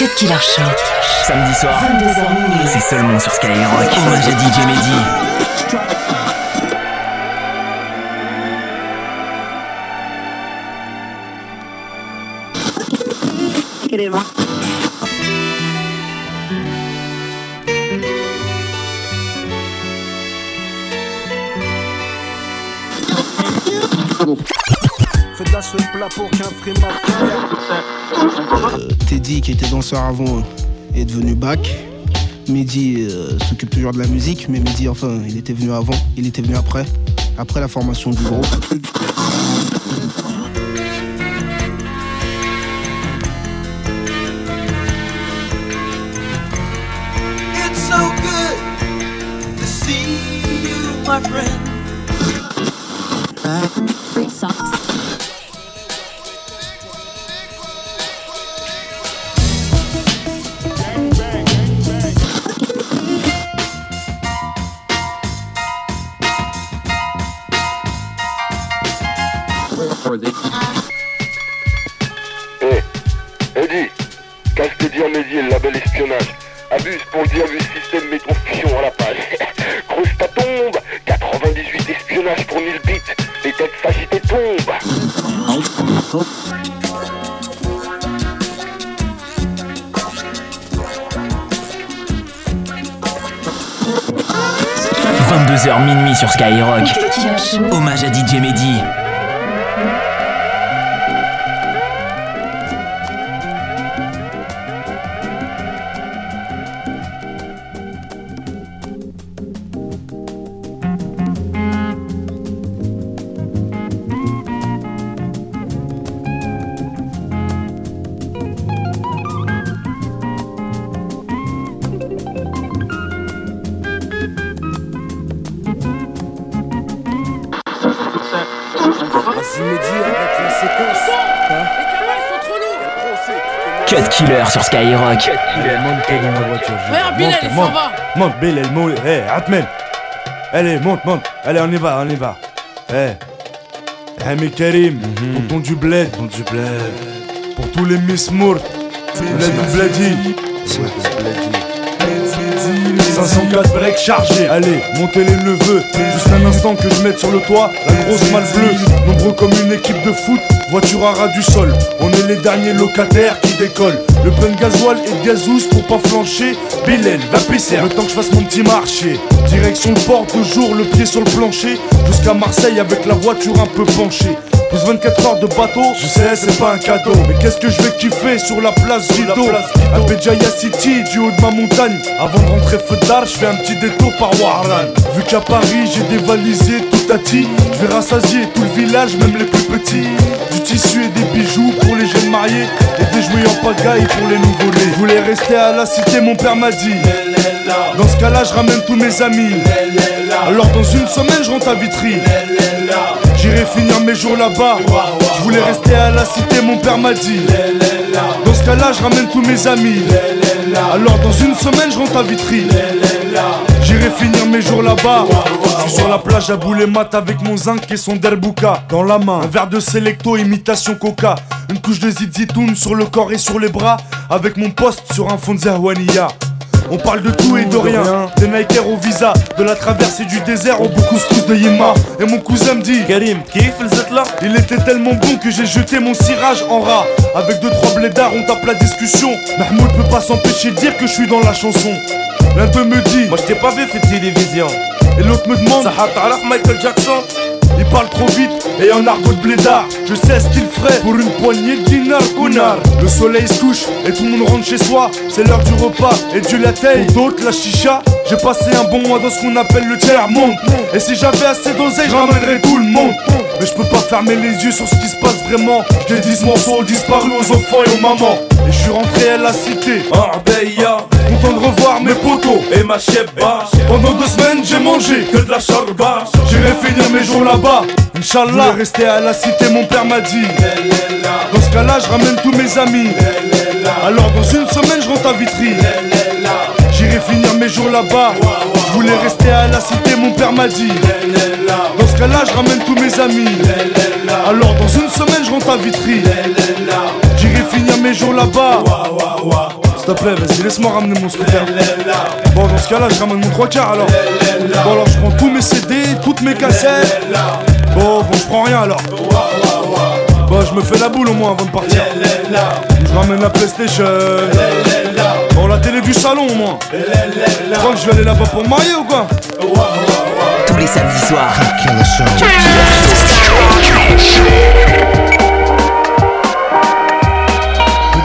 Cut Killer Show. Samedi soir, 22h minuit. c'est seulement sur Skyrock. Hommage à DJ Mehdi. Fais frima Teddy, qui était danseur avant, est devenu bac. Mehdi euh, s'occupe toujours de la musique, mais Mehdi, enfin, il était venu avant, il était venu après, après la formation du groupe. Tombent. 22h minuit sur Skyrock. Hommage à DJ Mehdi. Killer sur Skyrock. Monte monte, monte, va. Monte, Bilal, monte. Hé, Atmen. Allez, monte, monte. Allez, on y va, on y va. Hé. Hami Karim, tonton du bled. Tonton du bled. Pour tous les Miss Mourt. Bled ou Bledi. 504 breaks chargés, allez, montez les neveux Juste un instant que je mette sur le toit la grosse malle bleue. Nombreux comme une équipe de foot, voiture à ras du sol. On est les derniers locataires qui décollent. Le plein de gasoil et de gazouze pour pas flancher. Bilal, va pisser, le temps que je fasse mon petit marché. Direction le port, toujours le pied sur le plancher. Jusqu'à Marseille avec la voiture un peu penchée plus 24 heures de bateau, je sais c'est pas un cadeau. Mais qu'est-ce que je vais kiffer sur la place Vito À Béjaïa City, du haut de ma montagne. Avant de rentrer feu d'art, je fais un petit détour par Warlan. Vu qu'à Paris j'ai dévalisé tout à ti Je vais rassasier tout le village, même les plus petits. Du tissu et des bijoux pour les jeunes mariés. Et des jouets en pagaille pour les nouveau-nés. Je voulais rester à la cité, mon père m'a dit. Dans ce cas là, je ramène tous mes amis Alors dans une semaine, je rentre à Vitry J'irai finir mes jours là-bas. Je voulais rester à la cité, mon père m'a dit. Dans ce cas-là, je ramène tous mes amis. Alors dans une semaine, je rentre à Vitry. J'irai finir mes jours là-bas. Je suis sur la plage à bouler mat avec mon zinc et son derbouka dans la main. Un verre de Selecto, imitation coca. Une couche de zizitoun sur le corps et sur les bras. Avec mon poste sur un fond de Zerwania. On parle de tout et de rien, des Nikers au visa, de la traversée du désert au beaucoup couscous de Yéma. Et mon cousin me dit Karim, là Il était tellement bon que j'ai jeté mon cirage en rat. Avec deux trois blédards, on tape la discussion. Mahmoud peut pas s'empêcher de dire que je suis dans la chanson. L'un d'eux me dit Moi je t'ai pas vu fait télévision. Et l'autre me demande Michael Jackson il parle trop vite et en argot de blédard. Je sais ce qu'il ferait pour une poignée de dinars Le soleil se couche et tout le monde rentre chez soi. C'est l'heure du repas et Dieu la taille d'autres la chicha J'ai passé un bon mois dans ce qu'on appelle le tiers-monde Et si j'avais assez d'oseille je ramènerais tout le monde Mais je peux pas fermer les yeux sur ce qui se passe vraiment. J'ai 10 morceaux disparus aux enfants et aux mamans. Et je suis rentré à la cité. Arbeya Content de revoir mes potos et ma chebba Pendant deux semaines j'ai mangé que de la charba J'irai finir mes jours là-bas. Inch'Allah. Rester à la cité mon père m'a dit. Dans ce cas-là je ramène tous mes amis. Alors dans une semaine je rentre à Vitry J'irai finir mes jours là-bas Je voulais rester à la cité mon père m'a dit Dans ce cas-là je ramène tous mes amis Alors dans une semaine je rentre à Vitry J'irai finir mes jours là-bas te plaît, vas-y, laisse-moi ramener mon scooter. Bon, dans ce cas-là, je ramène mon trois quarts alors. Bon, alors je prends tous mes CD, toutes mes cassettes. Bon, bon, je prends rien alors. Bon, je me fais la boule au moins avant de partir. Je ramène la PlayStation. Bon, la télé du salon au moins. Tu crois que je vais aller là-bas pour me marier ou quoi Tous les samedis soirs.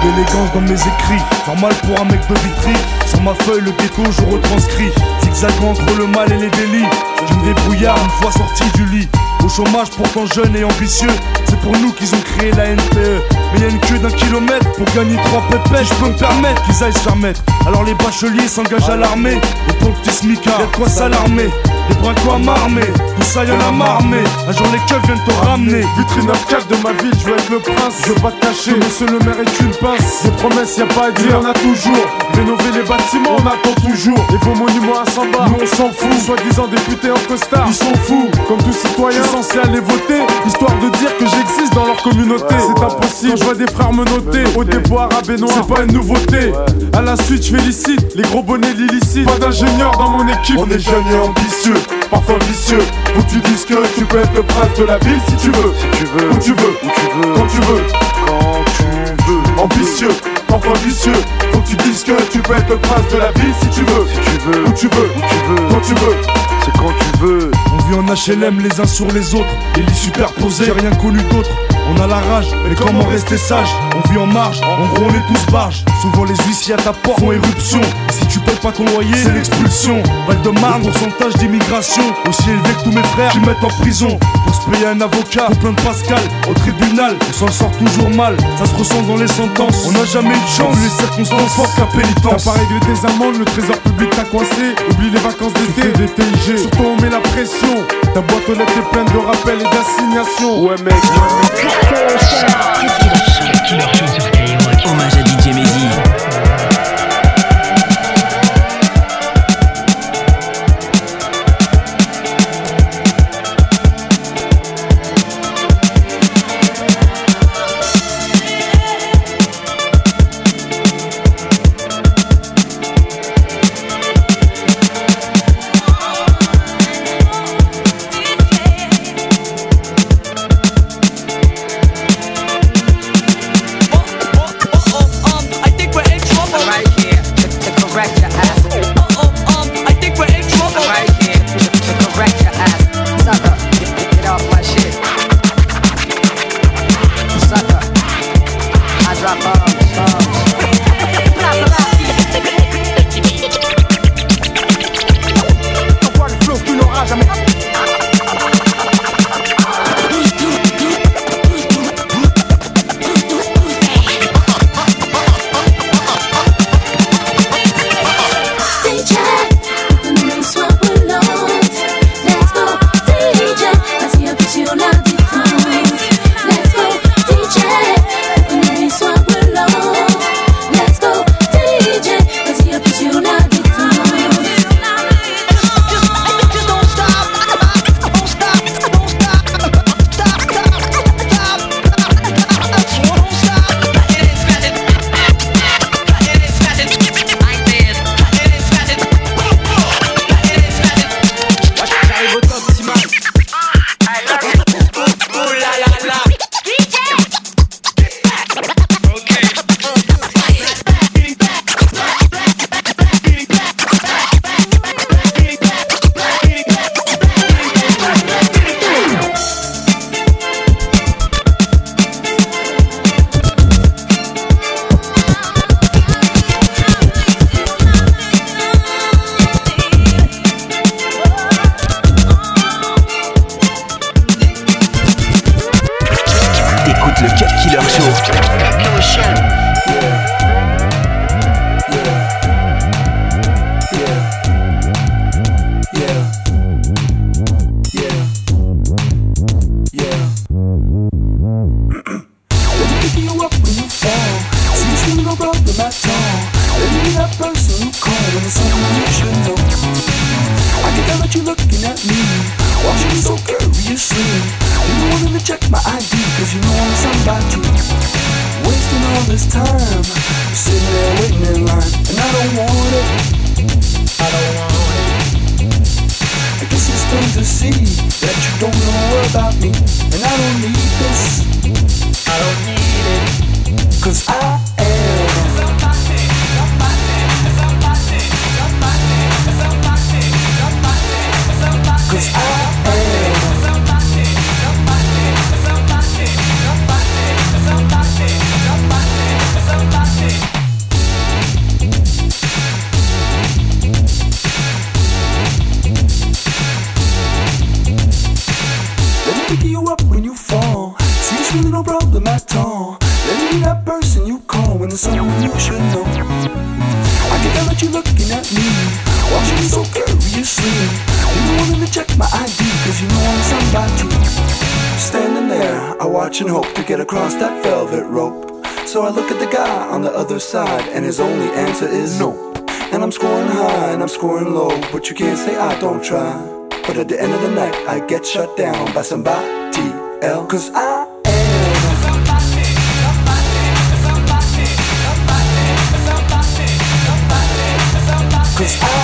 D'élégance dans mes écrits, normal pour un mec de vitry. Sur ma feuille, le ghetto, je retranscris. Zigzagant entre le mal et les délits. D'une débrouillard une fois sorti du lit. Au chômage, pourtant jeune et ambitieux. C'est pour nous qu'ils ont créé la NPE. Mais y a une queue d'un kilomètre pour gagner trois pépettes. Je peux me permettre qu'ils aillent se faire mettre. Alors les bacheliers s'engagent à l'armée. Et pour le petit smicard, y'a de quoi s'alarmer. Des brincos à m'armer, tout ça y'en a marmé. Un jour les keufs viennent te ramener. Vitrine 9 de ma ville, je veux être le prince. Je veux pas te cacher, monsieur le maire est une pince. Des promesses, y a pas à dire, on a toujours. Rénover les bâtiments, on attend toujours. Et vos monuments à 100 bas, nous on s'en fout. Soi-disant députés en costard, ils sont fous. Comme tout citoyen, censé aller voter. Histoire de dire que j'existe dans leur communauté. C'est impossible, Quand je vois des frères me noter. Au dépôt arabe et noir, c'est pas une nouveauté. À la suite, je félicite les gros bonnets l'illicite. Pas d'ingénieur dans mon équipe. On est jeunes et ambitieux, parfois vicieux. Que tu dises que tu peux être le prince de la ville si tu veux. Si tu veux, où tu veux, où tu veux, quand tu veux, quand tu veux. Ambitieux, vicieux. Faut que tu dises que tu peux être le prince de la ville si tu veux. Si tu veux, où tu veux, où tu veux, quand tu veux. C'est quand tu veux. On vit en HLM les uns sur les autres, les lits superposés, j'ai rien connu d'autre. On a la rage, mais comment rester sage On vit en marge, en gros on est tous barges. Souvent les huissiers à ta porte font éruption. Si tu payes pas ton loyer, c'est l'expulsion. Val de Marne, pourcentage d'immigration aussi élevé que tous mes frères qui mettent en prison. Pour se payer un avocat, pour plein de Pascal, au tribunal, on s'en sort toujours mal. Ça se ressent dans les sentences. On n'a jamais eu de chance, les circonstances fortes qu'à T'as pénitence. pas réglé tes amendes, le trésor public t'a coincé. Oublie les vacances d'été, des TIG. Surtout on met la pression. Ta boîte aux lettres est pleine de rappels et d'assignations. Ouais mec, Hommage à really no problem at all. Let me be that person you call when there's you should know. I can tell that you're looking at me, watching me so curiously. You wanting to check my ID, cause you know I'm somebody. Standing there, I watch and hope to get across that velvet rope. So I look at the guy on the other side, and his only answer is no. And I'm scoring high and I'm scoring low, but you can't say I don't try. But at the end of the night, I get shut down by somebody else. Cause I Cause I